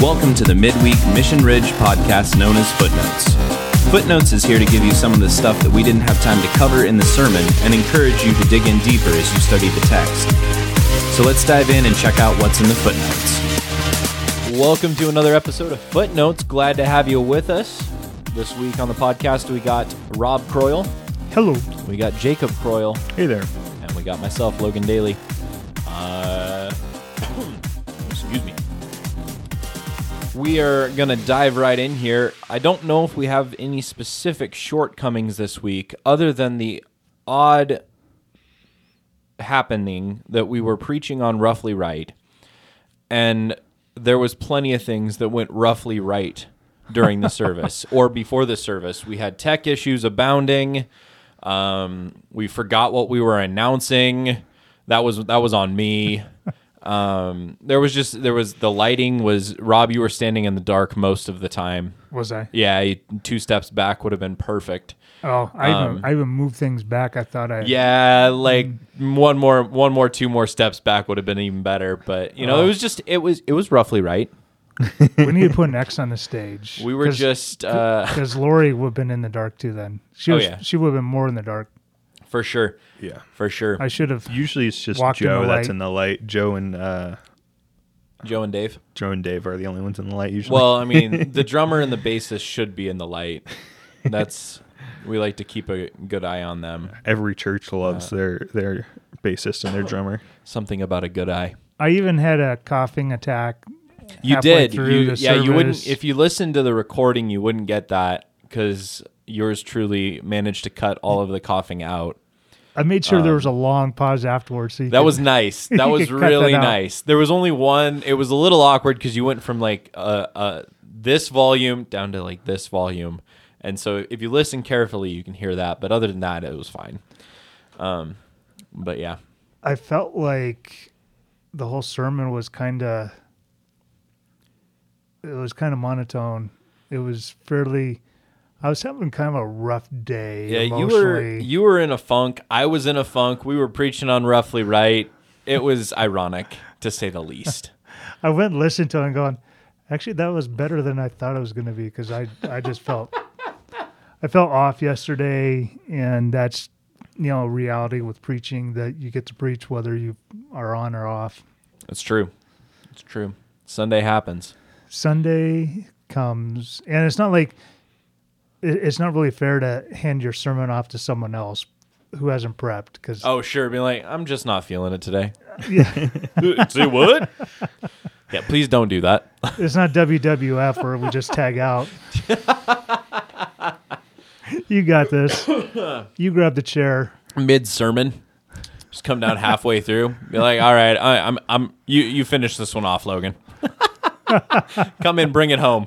Welcome to the Midweek Mission Ridge podcast known as Footnotes. Footnotes is here to give you some of the stuff that we didn't have time to cover in the sermon and encourage you to dig in deeper as you study the text. So let's dive in and check out what's in the footnotes. Welcome to another episode of Footnotes. Glad to have you with us. This week on the podcast, we got Rob Croyle, Hello. we got Jacob Croyle, Hey there. and we got myself, Logan Daly. Uh, We are going to dive right in here. I don't know if we have any specific shortcomings this week other than the odd happening that we were preaching on roughly right. And there was plenty of things that went roughly right during the service or before the service. We had tech issues abounding. Um, we forgot what we were announcing. That was that was on me. Um, there was just there was the lighting was Rob. You were standing in the dark most of the time. Was I? Yeah, you- two steps back would have been perfect. Oh, I even Um, I even moved things back. I thought I Yeah, like one more, one more, two more steps back would have been even better. But you know, it Oh. was just it was it was roughly right. we need to put an X on the stage. We were just uh, because Lori would have been in the dark too. Then she Oh, was yeah. she would have been more in the dark. For sure, Yeah. for sure. I should have. Usually it's just Walked in Joe the that's light. in the light. Joe and uh, Joe and Dave. Joe and Dave are the only ones in the light usually. Well, I mean, the drummer and the bassist should be in the light. That's we like to keep a good eye on them. every church loves uh, their their bassist and their drummer. Something about a good eye. I even had a coughing attack. You halfway did. through You, the yeah, you wouldn't. If you listened to the recording, you wouldn't get that because yours truly managed to cut all of the coughing out. I made sure there was a long pause afterwards. So Um, That could- was nice. That was really that nice. There was only one. It was a little awkward because you went from like uh, uh, this volume down to like this volume, and so if you listen carefully, you can hear that. But other than that, it was fine. Um, but yeah, I felt like the whole sermon was kind of it was kind of monotone. It was fairly. I was having kind of a rough day. yeah. You were you were in a funk. I was in a funk. We were preaching on roughly right. It was ironic to say the least. I went and listened to it and going, actually, that was better than I thought it was going to be because I, I just felt, I felt off yesterday, and that's, you know, reality with preaching that you get to preach whether you are on or off. It's true. It's true. Sunday happens. Sunday comes, and it's not like, it's not really fair to hand your sermon off to someone else who hasn't prepped because Oh sure, be like, I'm just not feeling it today. yeah, Say what? yeah, please don't do that. it's not WWF where we just tag out. you got this. You grab the chair. mid sermon. Just come down halfway through. Be like, all right, I, I'm, I'm. You, you finish this one off, Logan. Come in, bring it home.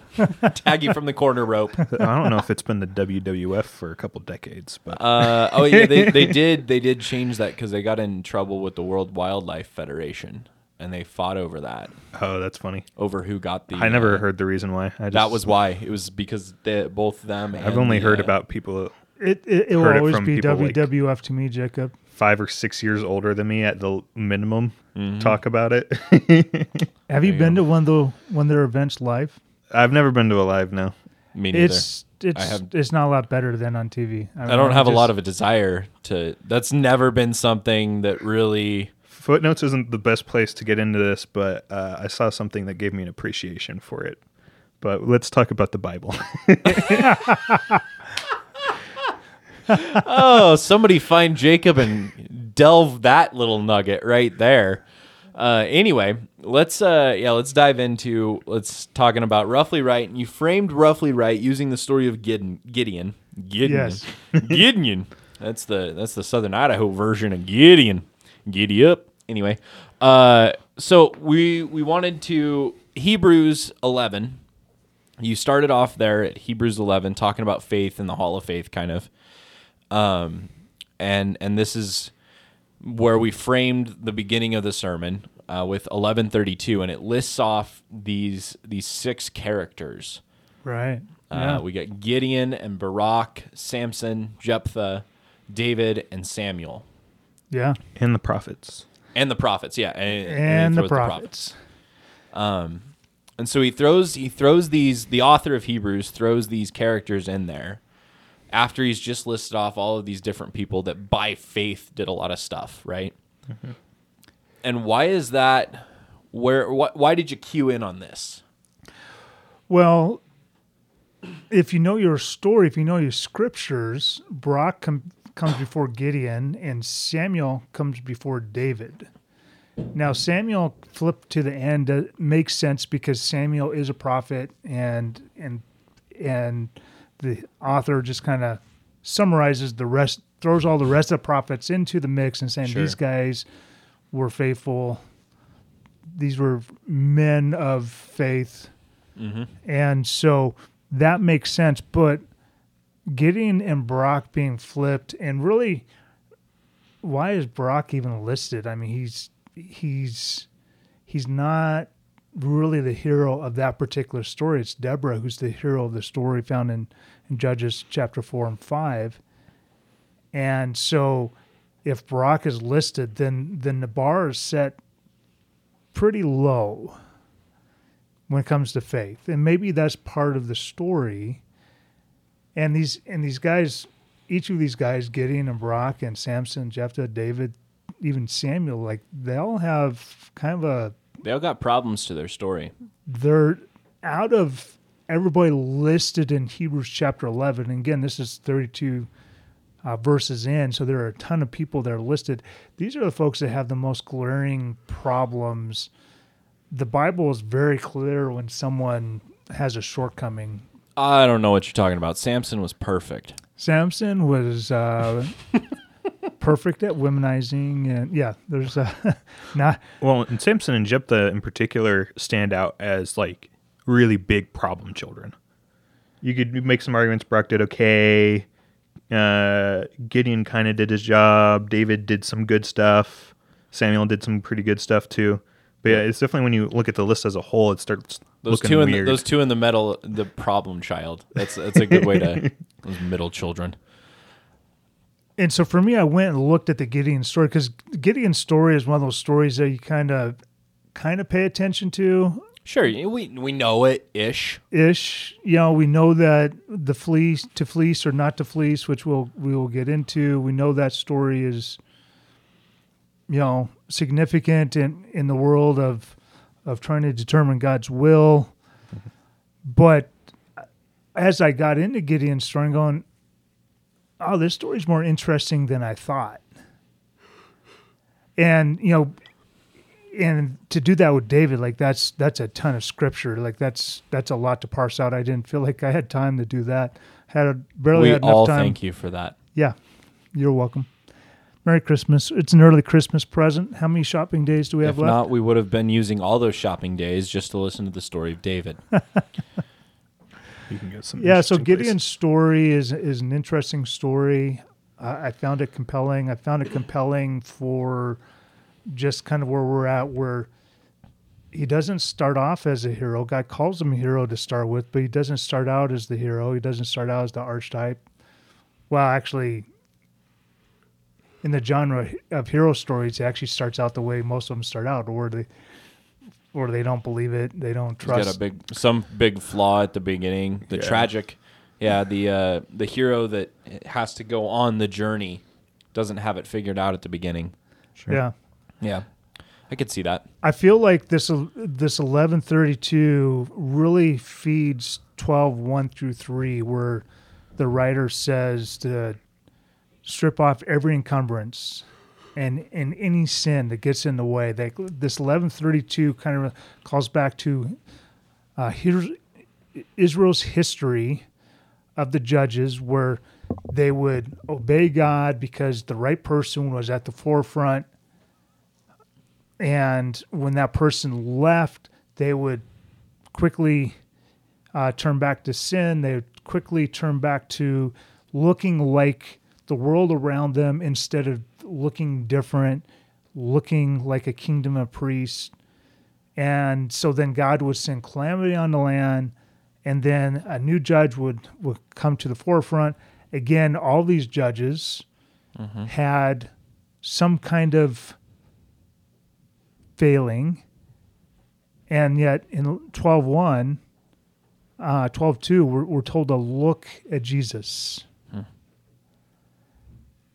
Tag you from the corner rope. I don't know if it's been the WWF for a couple decades, but Uh, oh yeah, they, they did they did change that because they got in trouble with the World Wildlife Federation, and they fought over that, oh, that's funny. over who got the. I never uh, heard the reason why. I just, That was why it was because they, both them. I've only the, heard uh, about people It it, it will Heard it always be people like- WWF to me, Jacob. five or six years older than me at the minimum Mm-hmm. talk about it. Have you you been to one of the one of their events live? I've never been to a live now. Me neither. It's it's have- it's not a lot better than on TV. I don't have a lot of a desire to. That's never been something that really. Footnotes isn't the best place to get into this, but uh, I saw something that gave me an appreciation for it. But let's talk about the Bible. Oh, somebody find Jacob and delve that little nugget right there. Uh, anyway, let's uh, yeah, let's dive into let's talking about roughly right. And you framed roughly right using the story of Gideon. Gideon. Gideon. Yes. Gideon. That's the that's the Southern Idaho version of Gideon. Giddy up. Anyway, uh, so we we wanted to Hebrews eleven. You started off there at Hebrews eleven, talking about faith and the Hall of Faith, kind of um, and and this is where we framed the beginning of the sermon uh, with 1132 and it lists off these these six characters right. uh, Yeah. we got gideon and barak samson jephthah david and samuel yeah. and the prophets. and the prophets yeah and, And the throws prophets. um And so he throws he throws these the author of Hebrews throws these characters in there after he's just listed off all of these different people that by faith did a lot of stuff, right? And why is that where wh- why did you cue in on this? Well, if you know your story, if you know your scriptures, Barak com- comes before Gideon and Samuel comes before David. Now, Samuel flipped to the end uh, makes sense because Samuel is a prophet, and and and the author just kind of summarizes the rest, throws all the rest of the prophets into the mix, and saying Sure. these guys were faithful. These were men of faith, mm-hmm. and so that makes sense. But Gideon and Barak being flipped, and really, why is Barak even listed? I mean, he's he's he's not really the hero of that particular story. It's Deborah who's the hero of the story found in, in Judges chapter four and five. And so, if Barak is listed, then then the bar is set pretty low when it comes to faith, and maybe that's part of the story. And these and these guys, each of these guys, Gideon and Barak and Samson, Jephthah, David, even Samuel, like they all have kind of a They all got problems to their story. they're out of everybody listed in Hebrews chapter 11. And again, this is 32 uh, verses in, so there are a ton of people that are listed. These are the folks that have the most glaring problems. The Bible is very clear when someone has a shortcoming. I don't know what you're talking about. Samson was perfect. Samson was uh, perfect at womanizing, and yeah, there's uh, not Well, and Samson and Jephthah in particular stand out as like really big problem children. You could make some arguments. Barak did okay. Uh, Gideon kind of did his job. David did some good stuff. Samuel did some pretty good stuff too. But yeah, it's definitely when you look at the list as a whole, it starts Those looking two in the, those two in the middle, the problem child. That's that's a good way to those middle children. and so for me, I went and looked at the Gideon story because Gideon's story is one of those stories that you kind of kind of pay attention to Sure, we we know it ish. ish. You know, we know that the fleece to fleece or not to fleece, which we'll we will get into. We know that story is you know significant in in the world of of trying to determine God's will. But as I got into Gideon's story, I'm going, oh, this story's more interesting than I thought. And you know, and to do that with David, like that's that's a ton of scripture. Like that's that's a lot to parse out. I didn't feel like I had time to do that. Had a, barely we had enough all time. thank you for that. Yeah, you're welcome. Merry Christmas. It's an early Christmas present. How many shopping days do we have If left? not, we would have been using all those shopping days just to listen to the story of David. you can get some. yeah, so Gideon's places. story is is an interesting story. I I found it compelling. I found it compelling for just kind of where we're at, where he doesn't start off as a hero. God calls him a hero to start with, but he doesn't start out as the hero. He doesn't start out as the archetype. Well, actually, in the genre of hero stories, it actually starts out the way most of them start out, or they, or they don't believe it, they don't He's got trust. a big some big flaw at the beginning. The Yeah. tragic, yeah, the uh, the hero that has to go on the journey doesn't have it figured out at the beginning. Yeah. Yeah, I could see that. I feel like this this eleven thirty two really feeds 12, 1 through three, where the writer says to strip off every encumbrance and and any sin that gets in the way. That this eleven thirty two kind of calls back to uh, here's Israel's history of the judges, where they would obey God because the right person was at the forefront and when that person left, they would quickly uh, turn back to sin. They would quickly turn back to looking like the world around them instead of looking different, looking like a kingdom of priests. And so then God would send calamity on the land, and then a new judge would, would come to the forefront. Again, all these judges had some kind of failing And yet in 12.1, uh, 12.2, we're, we're told to look at Jesus.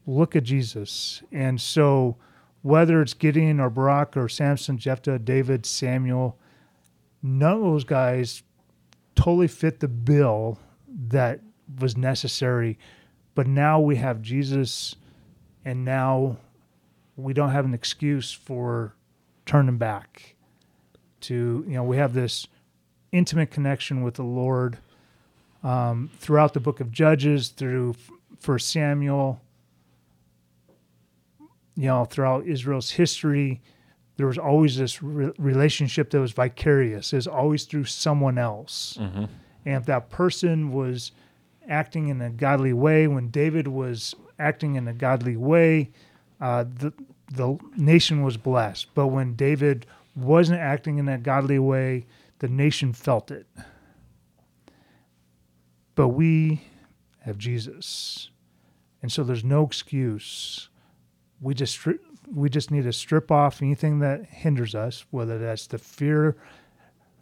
Look at Jesus. And so whether it's Gideon or Barak or Samson, Jephthah, David, Samuel, none of those guys totally fit the bill that was necessary. But now we have Jesus, and now we don't have an excuse for turning back. To you know, we have this intimate connection with the Lord um, throughout the book of Judges, through First Samuel. You know, throughout Israel's history, there was always this re- relationship that was vicarious. Is always through someone else, and if that person was acting in a godly way, when David was acting in a godly way, uh, the the nation was blessed. But when David wasn't acting in a godly way, the nation felt it. But we have Jesus, and so there's no excuse. We just we just need to strip off anything that hinders us, whether that's the fear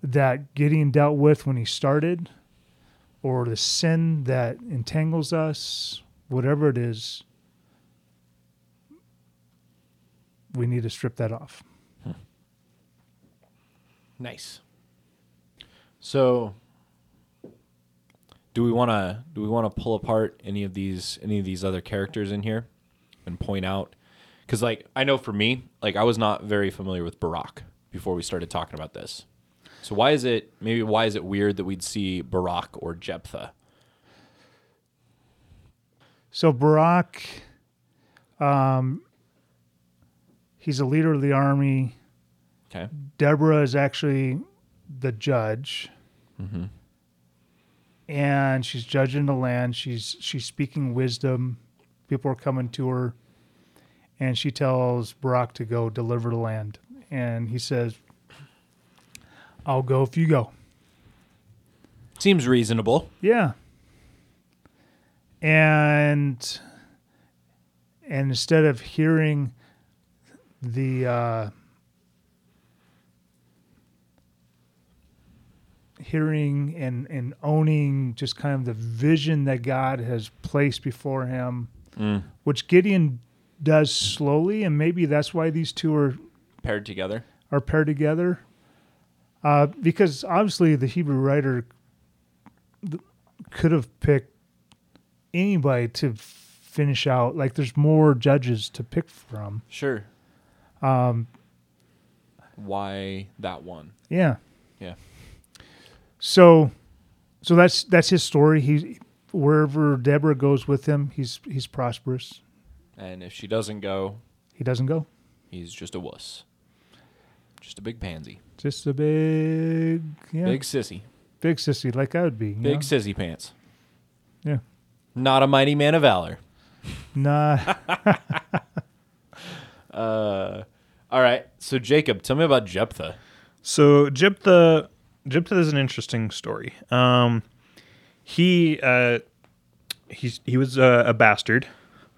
that Gideon dealt with when he started, or the sin that entangles us, whatever it is, we need to strip that off. Nice. So, do we want to do we want to pull apart any of these any of these other characters in here and point out cuz like I know for me, like I was not very familiar with Barak before we started talking about this. So why is it maybe why is it weird that we'd see Barak or Jephthah? So Barak, um, he's a leader of the army. Okay. Deborah is actually the judge, mm-hmm. and she's judging the land. She's she's speaking wisdom. People are coming to her, and she tells Barak to go deliver the land. And he says, "I'll go if you go." Seems reasonable. Yeah. And and instead of hearing the uh, hearing and and owning just kind of the vision that God has placed before him, which Gideon does slowly, and maybe that's why these two are Paired together. are paired together. Uh, because obviously the Hebrew writer could have picked anybody to finish out. Like there's more judges to pick from. Sure. Um why that one? Yeah. Yeah. So, so that's that's his story. He wherever Deborah goes with him, he's he's prosperous. And if she doesn't go, He doesn't go. he's just a wuss. Just a big pansy. Just a big, yeah, Big sissy. big sissy, like I would be. you Big know? sissy pants. yeah. Not a mighty man of valor. Nah, Uh, all right. So Jacob, tell me about Jephthah. So Jephthah, Jephthah is an interesting story. Um, he uh, he's he was uh, a bastard,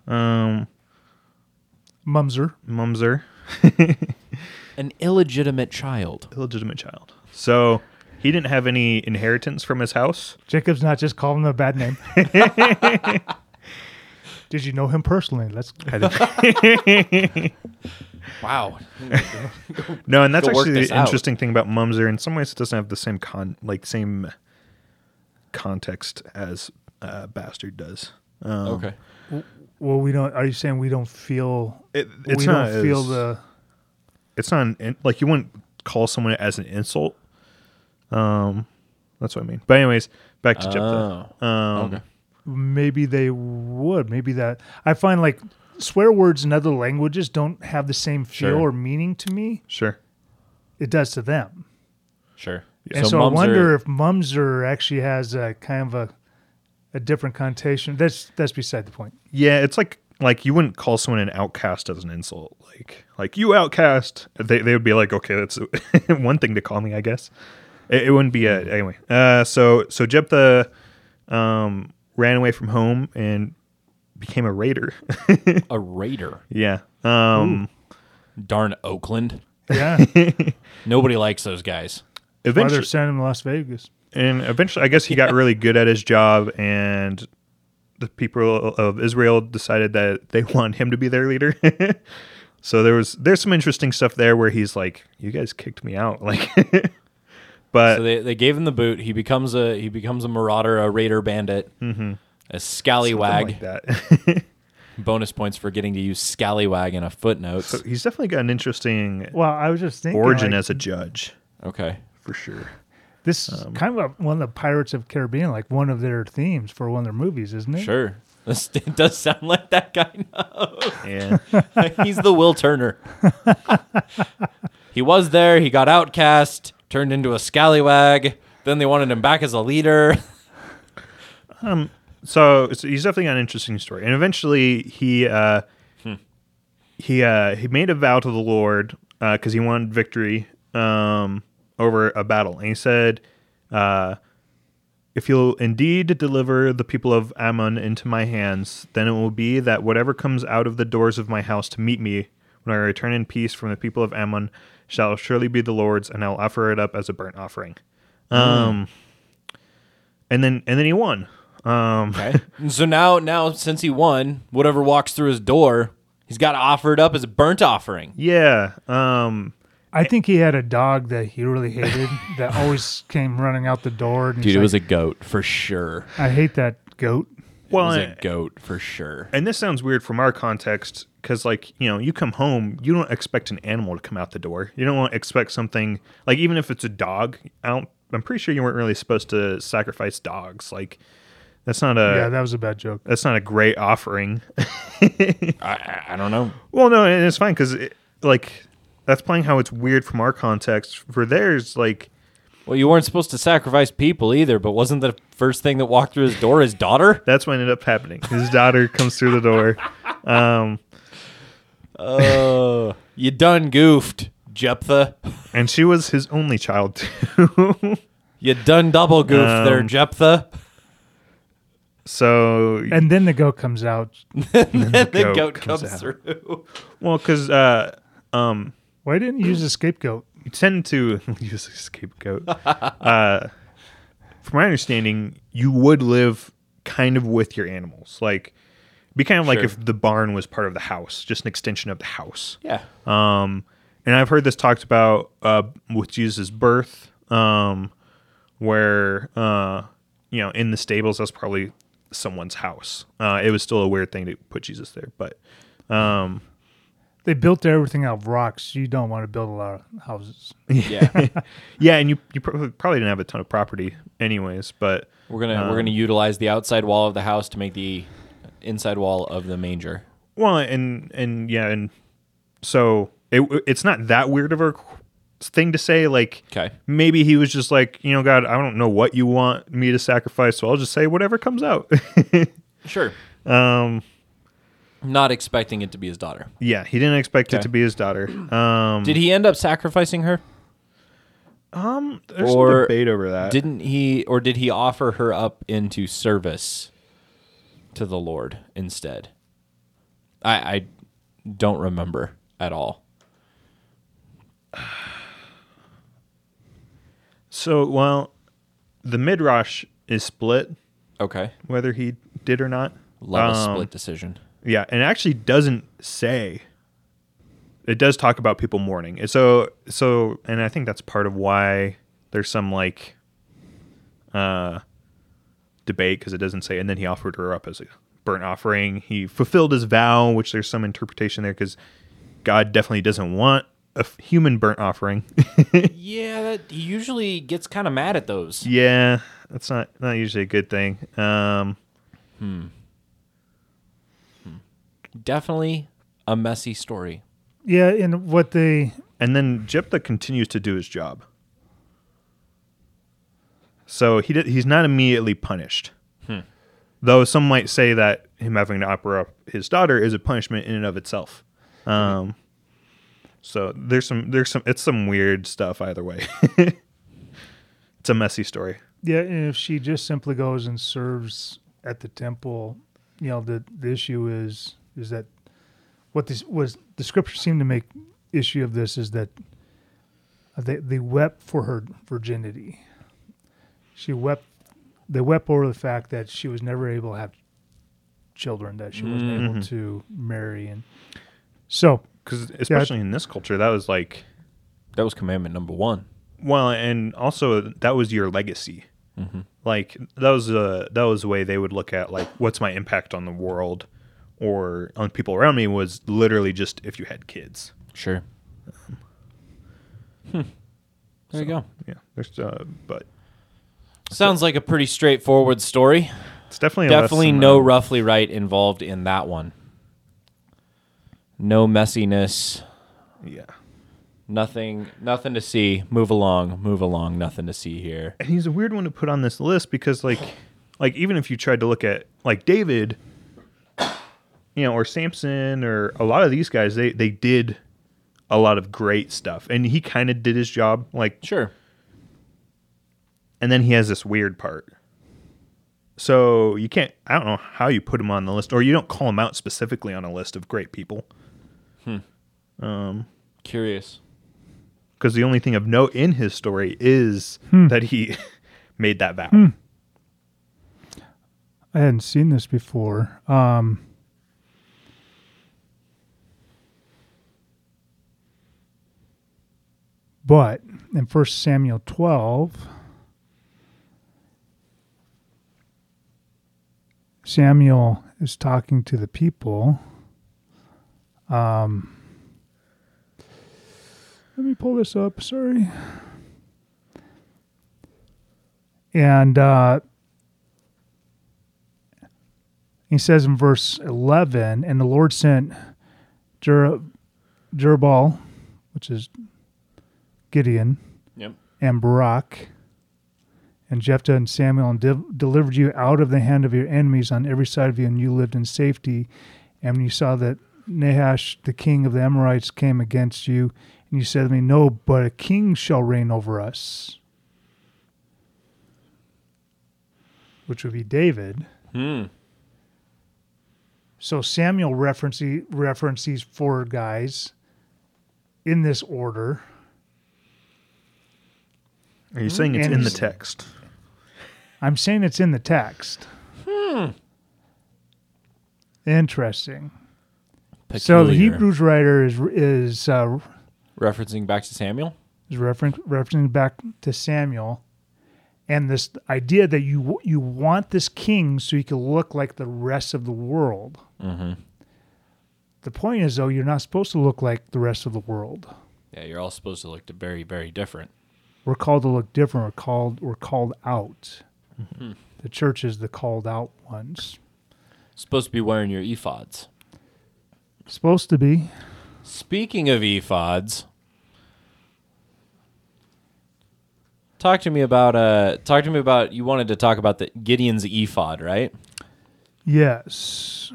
um, Mamzer. mamzer, An illegitimate child. illegitimate child. So he didn't have any inheritance from his house. Jacob's not just calling him a bad name. Did you know him personally? Let's. Wow. No, and that's Go actually this the out. interesting thing about mamzer. In some ways, it doesn't have the same con like same context as uh, bastard does. Um, okay. Well, we don't. Are you saying we don't feel? it, it's we not don't feel as- the. it's not an, like you wouldn't call someone as an insult. Um, that's what I mean. But anyways, back to Jephthah. Oh. Um, okay. Maybe they would. Maybe that. I find like swear words in other languages don't have the same feel Sure. or meaning to me. Sure. It does to them. Sure. And so, mums I wonder are- if mamzer actually has a kind of a a different connotation. That's that's beside the point. Yeah, it's like like you wouldn't call someone an outcast as an insult. Like like you outcast. They they would be like, okay, that's one thing to call me, I guess. It, it wouldn't be a anyway. Uh, so so Jephthah um ran away from home and became a raider. a raider. yeah. Um. Darn Oakland. Yeah. Nobody likes those guys. Why they're eventually, sending him to Las Vegas. and eventually, I guess he got really good at his job, and the people of Israel decided that they want him to be their leader. so there was there's some interesting stuff there where he's like, "You guys kicked me out," like. But So they, they gave him the boot. He becomes a he becomes a marauder, a raider bandit, mm-hmm. a scallywag. something like that. Bonus points for getting to use scallywag in a footnote. so he's definitely got an interesting Well, I was just thinking origin like, as a judge, okay. for sure. this is kind of a, one of the Pirates of Caribbean, like one of their themes for one of their movies, isn't it? Sure. This, it does sound like that guy. now. And He's the Will Turner. he was there. He got outcast, turned into a scallywag. Then they wanted him back as a leader. so, so he's definitely got an interesting story. And eventually, he uh, he uh, he made a vow to the Lord because he wanted victory um, over a battle, and he said, uh, "If you'll indeed deliver the people of Ammon into my hands, then it will be that whatever comes out of the doors of my house to meet me when I return in peace from the people of Ammon shall surely be the Lord's, and I'll offer it up as a burnt offering." Um, and then and then he won. Um, Okay. So now, now since he won, whatever walks through his door, he's got to offer it up as a burnt offering. Yeah. Um I think he had a dog that he really hated that always came running out the door. And Dude, he's it was like, a goat for sure. I hate that goat. It well was and, a goat for sure. and this sounds weird from our context cuz like, you know, you come home, you don't expect an animal to come out the door. You don't expect something like even if it's a dog, I don't I'm pretty sure you weren't really supposed to sacrifice dogs. Like that's not a yeah, that was a bad joke. that's not a great offering. I, I, I don't know. well, no, and it's fine cuz like that's playing how it's weird from our context. For theirs like Well, you weren't supposed to sacrifice people either, but wasn't the first thing that walked through his door his daughter? that's what ended up happening. His daughter comes through the door. Um Oh, you done goofed, Jephthah. and she was his only child too. You done double goofed there, Um, Jephthah. so And then the goat comes out. And the goat goat, comes comes, through. Well, because uh, um, Why didn't you use a scapegoat? You tend to use a scapegoat. uh, from my understanding, you would live kind of with your animals, like be kind of like Sure. if the barn was part of the house, just an extension of the house. Yeah. Um, and I've heard this talked about uh, with Jesus' birth, um, where uh, you know in the stables that's probably someone's house. Uh, it was still a weird thing to put Jesus there, but um, They built everything out of rocks. You don't want to build a lot of houses. Yeah. yeah, and you you probably, probably didn't have a ton of property anyways, but We're gonna Um, we're gonna utilize the outside wall of the house to make the inside wall of the manger. well, and and yeah, and so it it's not that weird of a thing to say. Like, Okay. maybe he was just like, you know, God, I don't know what you want me to sacrifice, so I'll just say whatever comes out. Sure. um, Not expecting it to be his daughter. yeah, he didn't expect it to be his daughter. Um, Did he end up sacrificing her? um, there's or some debate over that. Didn't he or did he offer her up into service to the Lord instead? I I don't remember at all. so, well, the midrash is split Okay. whether he did or not. Love a Um, split decision. Yeah, and it actually doesn't say. It does talk about people mourning. And so so and I think that's part of why there's some like uh debate because it doesn't say and then he offered her up as a burnt offering. He fulfilled his vow, which there's some interpretation there cuz God definitely doesn't want a f- human burnt offering. yeah, that he usually gets kind of mad at those. yeah, that's not not usually a good thing. Um Definitely a messy story. Yeah, and what they And then Jephthah continues to do his job. So he did, he's not immediately punished. Though some might say that him having to offer up his daughter is a punishment in and of itself. Um, so there's some there's some it's some weird stuff either way. it's a messy story. yeah, and if she just simply goes and serves at the temple, you know, the the issue is is that what this was the scripture seemed to make issue of this is that uh, they they wept for her virginity. She wept. They wept over the fact that she was never able to have children, that she wasn't able Mhm. to marry, and so Because especially in this culture, that was like, That was commandment number one. well, and also that was your legacy. Like that was a that was the way they would look at like what's my impact on the world or on people around me was literally just if you had kids. Sure. Hmm. There you go. Yeah, there's uh, but Sounds like a pretty straightforward story. it's definitely a Definitely lesson, no uh, roughly right involved in that one. No messiness. Yeah, Nothing. Nothing to see. Move along. Move along. Nothing to see here. and he's a weird one to put on this list because like like even if you tried to look at like David, you know, or Samson or a lot of these guys, they they did a lot of great stuff, and he kind of did his job. Like Sure. and then he has this weird part. So you can't. I don't know how you put him on the list, or you don't call him out specifically on a list of great people, Hmm. Curious. because the only thing of note in his story is that he made that vow. I hadn't seen this before. Um, but in First Samuel 12, Samuel is talking to the people. Um, let me pull this up. Sorry. And uh, he says in verse 11, and the Lord sent Jer- Jerubbaal, which is Gideon, Yep. and Barak, and Jephthah and Samuel, and de- delivered you out of the hand of your enemies on every side of you, and you lived in safety. And when you saw that Nahash, the king of the Amorites, came against you, and you said to me, No, but a king shall reign over us, which would be David. Hmm. So Samuel reference reference these four guys in this order. Are you saying it's And in the text? I'm saying it's in the text. Hmm. Interesting. So the Hebrews writer is is uh, referencing back to Samuel. is reference, referencing back to Samuel, and this idea that you you want this king so he can look like the rest of the world. Mm-hmm. The point is though, you're not supposed to look like the rest of the world. Yeah, you're all supposed to look to very, very different. We're called to look different. We're called we're called out. The church is the called out ones. Supposed to be wearing your ephods. Supposed to be. Speaking of ephods, talk to me about uh talk to me about you wanted to talk about the Gideon's ephod, right? Yes.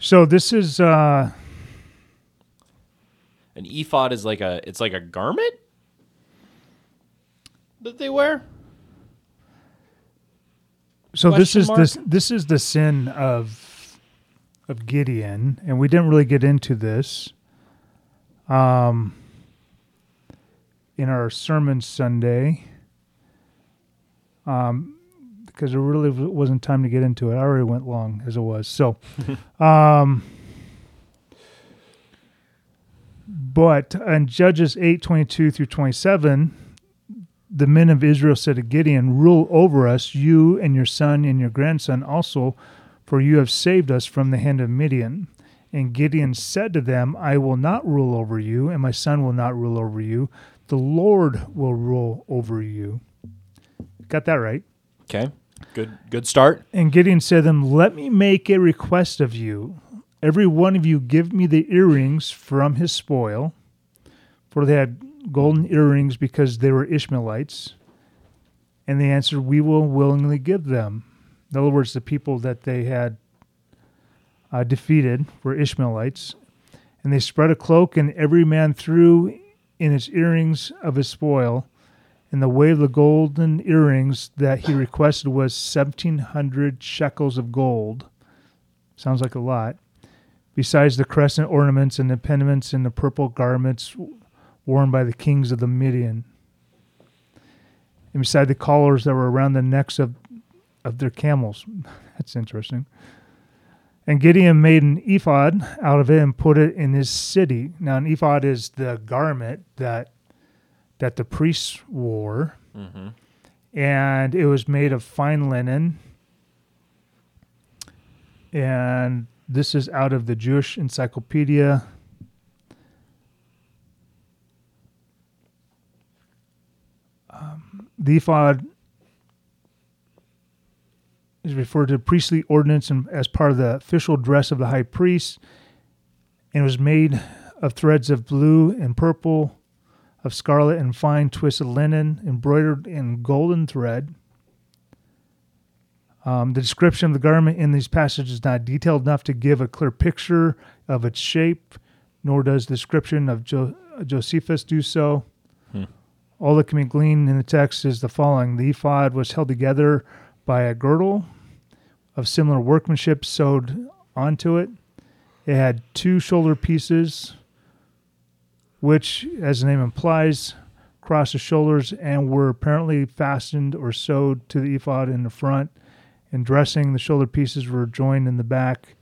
So this is uh An ephod is like a it's like a garment that they wear. so this is mark? this this is the sin of of Gideon, and we didn't really get into this um in our sermon Sunday. Um because there really wasn't time to get into it. I already went long as it was. So um but in Judges 8 22 through 27, the men of Israel said to Gideon, Rule over us, you and your son and your grandson also, for you have saved us from the hand of Midian. And Gideon said to them, I will not rule over you, and my son will not rule over you. The Lord will rule over you. Got that right. Okay. Good good start. And Gideon said to them, Let me make a request of you. Every one of you give me the earrings from his spoil. For they had golden earrings because they were Ishmaelites. And they answered, We will willingly give them. In other words, the people that they had uh, defeated were Ishmaelites. And they spread a cloak, and every man threw in his earrings of his spoil. And the weight of the golden earrings that he requested was 1,700 shekels of gold. Sounds like a lot. Besides the crescent ornaments and the pendants and the purple garments worn by the kings of the Midian. And beside the collars that were around the necks of, of their camels. That's interesting. And Gideon made an ephod out of it and put it in his city. Now, an ephod is the garment that that the priests wore, mm-hmm. and it was made of fine linen. And this is out of the Jewish Encyclopedia. Um, the ephod is referred to priestly ordinance as part of the official dress of the high priest, and was made of threads of blue and purple, of scarlet and fine twisted linen, embroidered in golden thread. Um, the description of the garment in these passages is not detailed enough to give a clear picture of its shape, nor does the description of jo- Josephus do so. All that can be gleaned in the text is the following The ephod was held together by a girdle of similar workmanship sewed onto it. It had two shoulder pieces, which, as the name implies, crossed the shoulders and were apparently fastened or sewed to the ephod in the front. In dressing, the shoulder pieces were joined in the back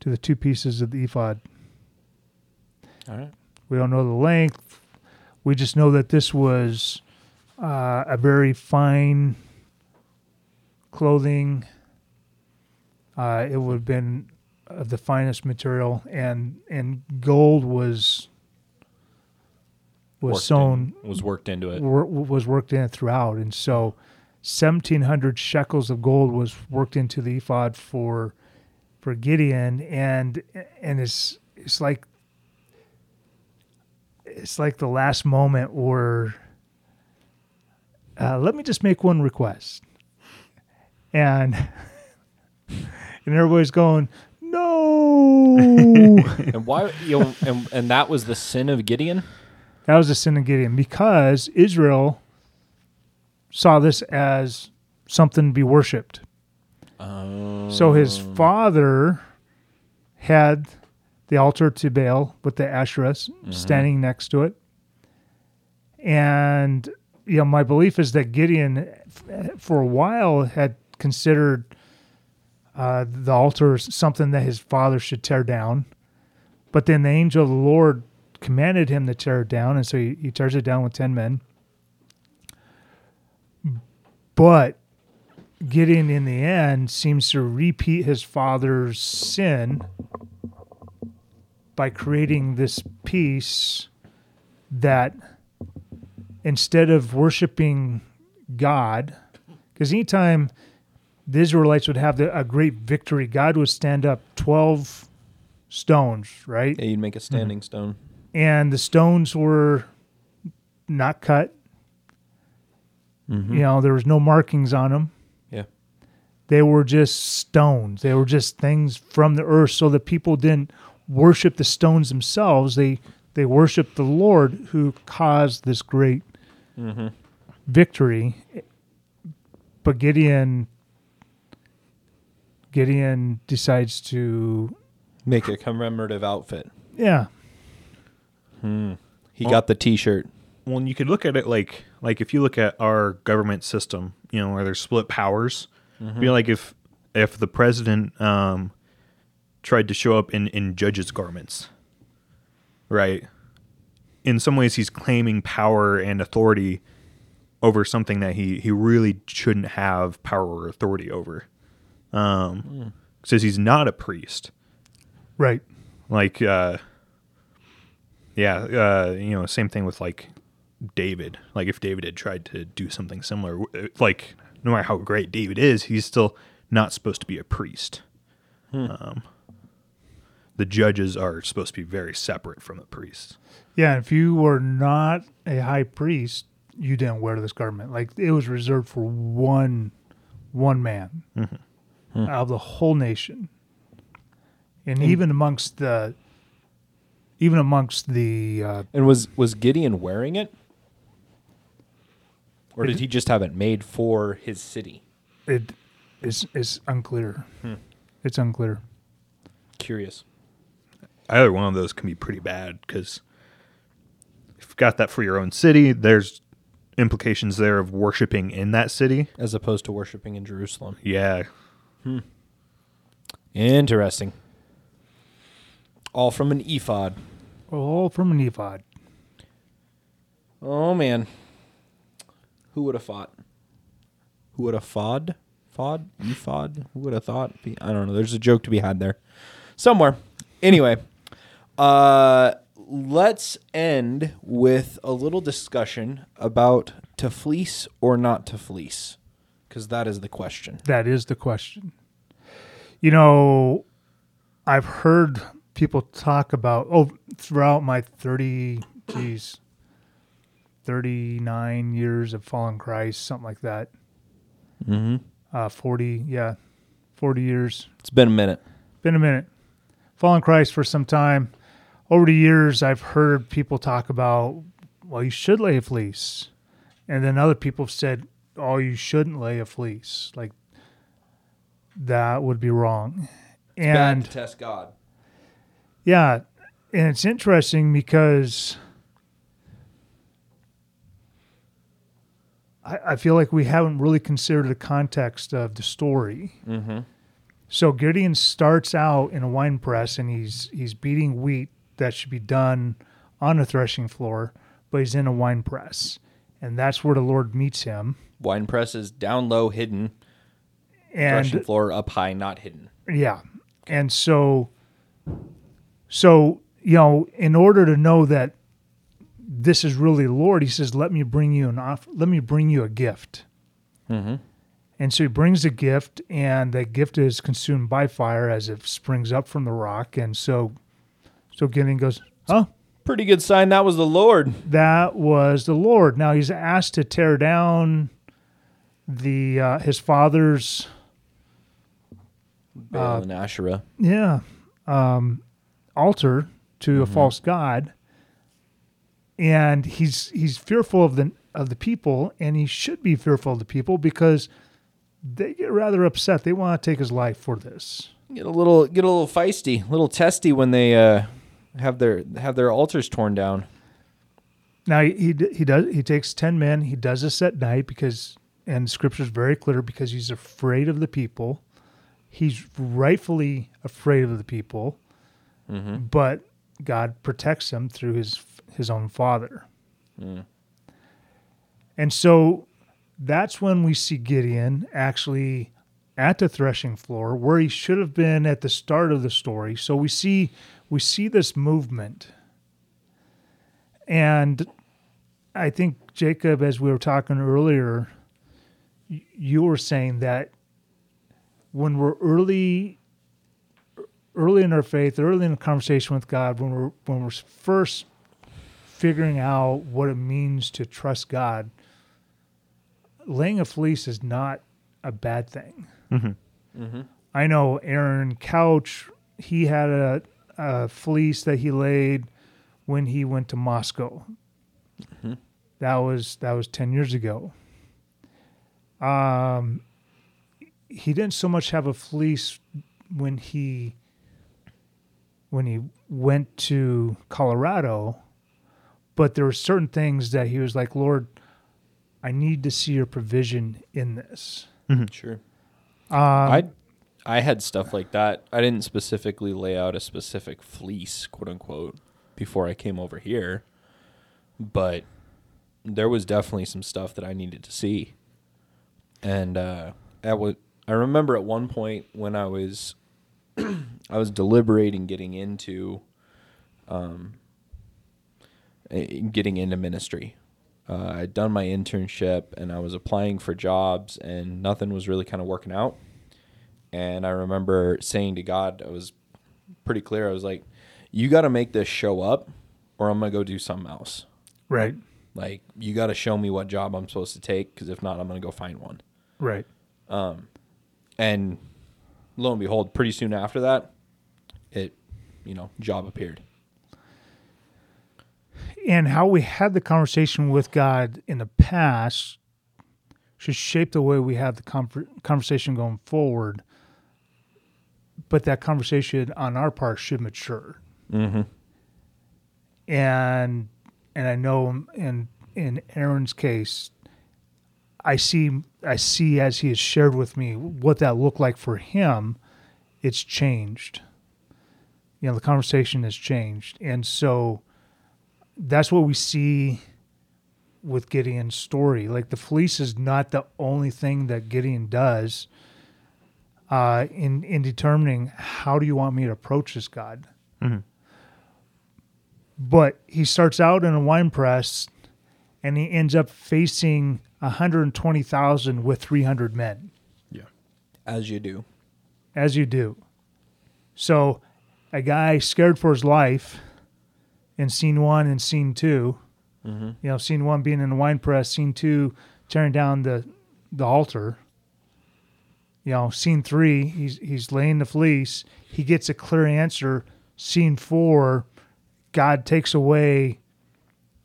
to the two pieces of the ephod. All right. We don't know the length. We just know that this was uh, a very fine clothing. Uh, it would have been of the finest material, and and gold was was Worked sewn in- was worked into it. wor- was worked in throughout, and so seventeen hundred shekels of gold was worked into the ephod for for Gideon, and and it's it's like it's like the last moment where uh, let me just make one request, and and everybody's going no. and why? You know, and, and that was the sin of Gideon. That was the sin of Gideon because Israel saw this as something to be worshipped. Oh. So his father had the altar to Baal with the Asherahs standing next to it. And, you know, my belief is that Gideon, for a while, had considered uh, the altar something that his father should tear down. But then the angel of the Lord commanded him to tear it down. And so he, he tears it down with 10 men. But Gideon, in the end, seems to repeat his father's sin by creating this piece that instead of worshiping God, because anytime the Israelites would have the, a great victory, God would stand up 12 stones, right? Yeah, you'd make a standing mm-hmm. stone. and the stones were not cut. Mm-hmm. You know, there was no markings on them. Yeah. They were just stones. They were just things from the earth, so that people didn't worship the stones themselves. They they worshiped the Lord who caused this great mm-hmm. victory. But Gideon Gideon decides to Make a commemorative outfit. yeah hmm. He got the T-shirt. well, you could look at it like like if you look at our government system, you know, where there's split powers. Mm-hmm. Be like if if the president um, tried to show up in in judges' garments, right? In some ways, he's claiming power and authority over something that he he really shouldn't have power or authority over. Um, says he's not a priest. right like uh yeah uh you know same thing with like david like if david had tried to do something similar like no matter how great david is he's still not supposed to be a priest um the judges are supposed to be very separate from the priests Yeah, if you were not a high priest, you didn't wear this garment. Like it was reserved for one one man out of the whole nation. And even amongst the even amongst the uh, And was was Gideon wearing it, or did he just have it made for his city? it is is unclear. It's unclear. Curious. Either one of those can be pretty bad because if you've got that for your own city, there's implications there of worshiping in that city. as opposed to worshiping in Jerusalem. Yeah. Hmm. Interesting. All from an ephod. All from an ephod. Oh man, who would have fought? Who would have fought? Fought? Ephod? Who would have thought? I don't know. There's a joke to be had there somewhere. Anyway, uh, let's end with a little discussion about to fleece or not to fleece, because that is the question. That is the question. You know, I've heard people talk about oh throughout my 30 geez 39 years of following Christ, something like that. Mm-hmm. Uh 40, yeah. 40 years. It's been a minute. Been a minute. Following Christ for some time. Over the years I've heard people talk about well, you should lay a fleece. And then other people have said, "Oh, you shouldn't lay a fleece." Like that would be wrong. and test God. yeah, and it's interesting because I, I feel like we haven't really considered the context of the story. Mm-hmm. So Gideon starts out in a wine press and he's he's beating wheat that should be done on a threshing floor, but he's in a wine press. And that's where the Lord meets him. Wine press is down low, hidden. And Threshing floor up high, not hidden. Yeah. And so so, you know, in order to know that this is really the Lord, he says, Let me bring you an off let me bring you a gift. Mm-hmm. And so he brings a gift, and the gift is consumed by fire as it springs up from the rock. And so so Gideon goes, Oh, Pretty good sign that was the Lord. that was the Lord. Now he's asked to tear down the uh, his father's Baal and Asherah. yeah um, altar to a false god and he's he's fearful of the of the people and he should be fearful of the people because they get rather upset they want to take his life for this Get a little get a little feisty, a little testy when they uh, have their have their altars torn down. now he he, he does he takes 10 men he does this at night because and scripture is very clear because he's afraid of the people. He's rightfully afraid of the people mm-hmm. but god protects him through his his own father. And so that's when we see gideon actually at the threshing floor where he should have been at the start of the story. So we see we see this movement. And I think Jacob, as we were talking earlier, you were saying that when we're early, early in our faith, early in the conversation with God, when we're when we're first figuring out what it means to trust God, laying a fleece is not a bad thing. Mm-hmm. Mm-hmm. I know Aaron Couch, he had a, a fleece that he laid when he went to Moscow. That was that was ten years ago. Um, he didn't so much have a fleece when he when he went to Colorado, but there were certain things that he was like, Lord, I need to see your provision in this. Sure. Um, I I had stuff like that. I didn't specifically lay out a specific fleece, quote unquote, before I came over here, but there was definitely some stuff that I needed to see. And uh, at what I remember at one point when I was I was deliberating getting into um, eh, getting into ministry. Uh, I'd done my internship and I was applying for jobs and nothing was really kind of working out. And I remember saying to God, I was pretty clear. I was like, "You got to make this show up, or I'm gonna go do something else. right, Like, you got to show me what job I'm supposed to take, because if not, I'm gonna go find one." right. Um, And lo and behold, pretty soon after that, it, you know, job appeared. and how we had the conversation with God in the past should shape the way we have the conver- conversation going forward. But that conversation on our part should mature. Mm-hmm. And and I know in in Aaron's case, I see I see as he has shared with me what that looked like for him. It's changed. You know, the conversation has changed, and so that's what we see with Gideon's story. Like the fleece is not the only thing that Gideon does uh, in in determining how do you want me to approach this God. But he starts out in a wine press, and he ends up facing 120,000 with 300 men, Yeah. As you do. as you do. So, a guy scared for his life in scene one and scene 2 You know, scene one being in the wine press, scene two tearing down the the altar. You know, scene three, he's he's laying the fleece. He gets a clear answer. Scene four, God takes away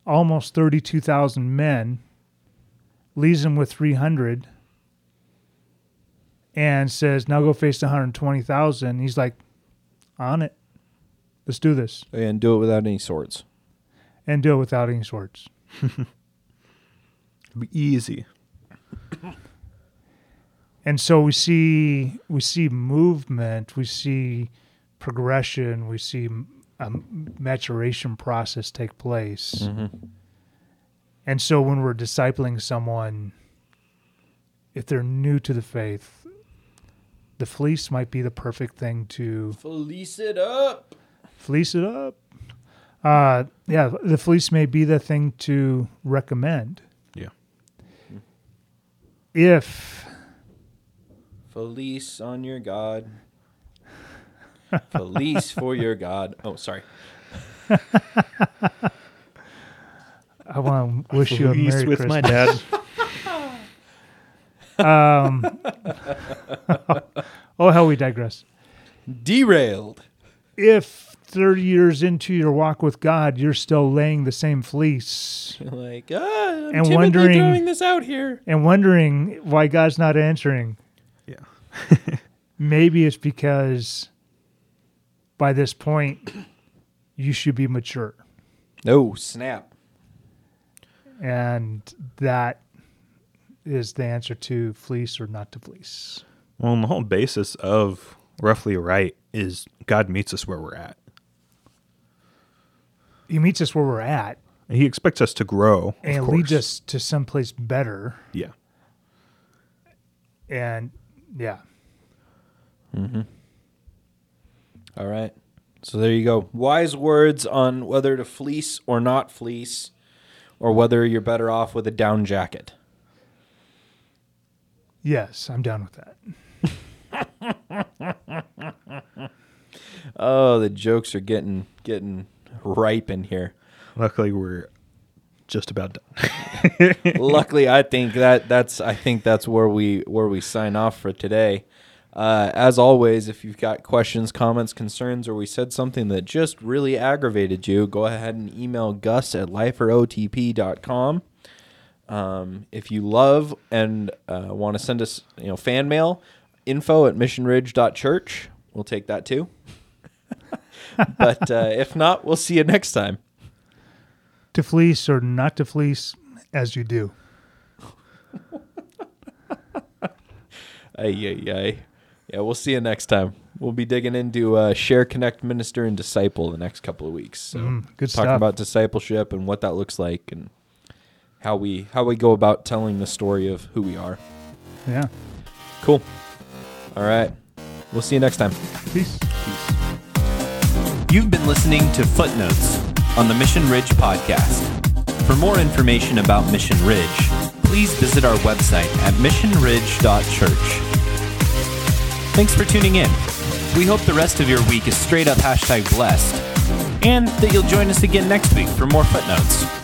almost thirty two thousand men, leaves him with three hundred, and says, "Now go face the hundred twenty thousand. He's like, "On it, let's do this." And do it without any swords. and do it without any swords. It'd be easy. And so we see we see movement, we see progression, we see a maturation process take place. And so when we're discipling someone, if they're new to the faith, the fleece might be the perfect thing to Fleece it up. fleece it up. Uh, yeah, the fleece may be the thing to recommend Yeah. if Felice on your God. Felice for your God. Oh, sorry. I want to wish you a Merry with Christmas. my dad. Oh, how we digress. Derailed. If 30 years into your walk with God, you're still laying the same fleece Like, ah, I'm And timidly wondering- throwing this out here. and wondering why God's not answering, yeah. Maybe it's because by this point, you should be mature. No, snap. And that is the answer to fleece or not to fleece. Well, the whole basis of roughly right is God meets us where we're at. He meets us where we're at And he expects us to grow. and course. leads us to someplace better. Yeah. And yeah, Mm-hmm. All right. So there you go. Wise words on whether to fleece or not fleece, or whether you're better off with a down jacket. yes, I'm down with that. Oh, the jokes are getting getting ripe in here. Luckily, we're just about done. Luckily, I think that that's I think that's where we where we sign off for today. Uh, as always, if you've got questions, comments, concerns, or we said something that just really aggravated you, go ahead and email Gus at liferotp.com. Um, if you love and uh, want to send us, you know, fan mail, info at missionridge.church. We'll take that too. but uh, if not, we'll see you next time. To fleece or not to fleece, as you do. Ay, ay, ay. Yeah, we'll see you next time. We'll be digging into uh, share, connect, minister, and disciple the next couple of weeks. So, Mm, good talking stuff. about discipleship and what that looks like, and how we how we go about telling the story of who we are. Yeah. Cool. All right. We'll see you next time. Peace. You've been listening to Footnotes on the Mission Ridge podcast. For more information about Mission Ridge, please visit our website at missionridge.church. Thanks for tuning in. We hope the rest of your week is straight up hashtag blessed, and that you'll join us again next week for more footnotes.